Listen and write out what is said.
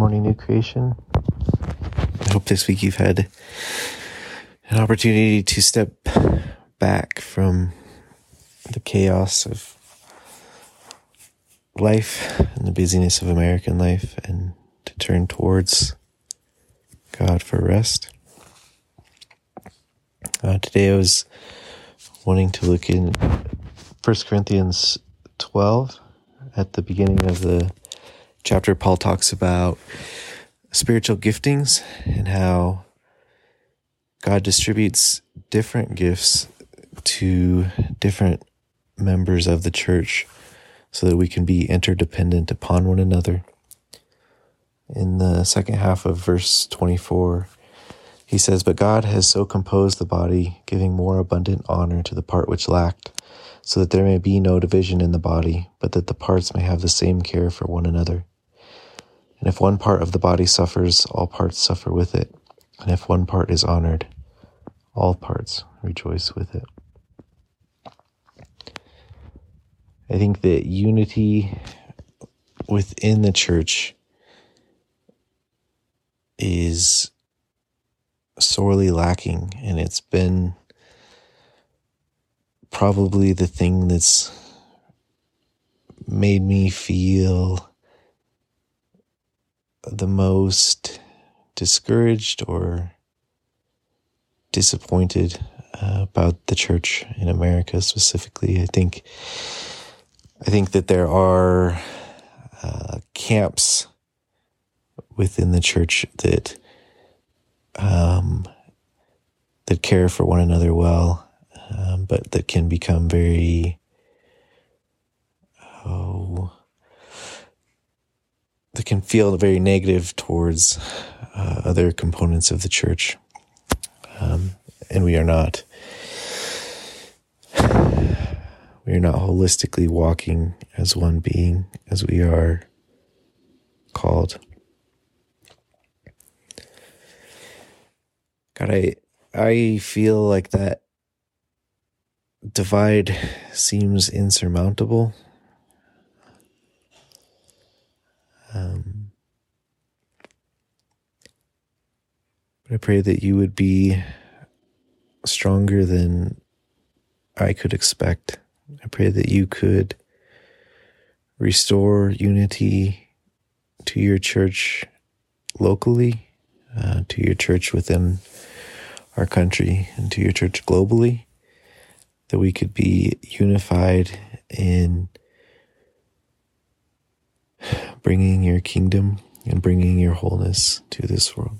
morning, new creation. I hope this week you've had an opportunity to step back from the chaos of life and the busyness of American life and to turn towards God for rest. Uh, today I was wanting to look in 1 Corinthians 12 at the beginning of the chapter. Paul talks about spiritual giftings and how God distributes different gifts to different members of the church so that we can be interdependent upon one another. In the second half of verse 24, he says, But God has so composed the body, giving more abundant honor to the part which lacked, so that there may be no division in the body, but that the parts may have the same care for one another. And if one part of the body suffers, all parts suffer with it. And if one part is honored, all parts rejoice with it. I think that unity within the church is sorely lacking, and it's been probably the thing that's made me feel the most discouraged or disappointed uh, about the church in America specifically. I think I think that there are uh, camps within the church that um, that care for one another well, um, but that can become very that can feel very negative towards uh, other components of the church. Um, and we are not we are not holistically walking as one being as we are called. God, I I feel like that divide seems insurmountable but I pray that you would be stronger than I could expect. I pray that you could restore unity to your church locally, uh, to your church within our country, and to your church globally, that we could be unified in bringing your kingdom and bringing your wholeness to this world.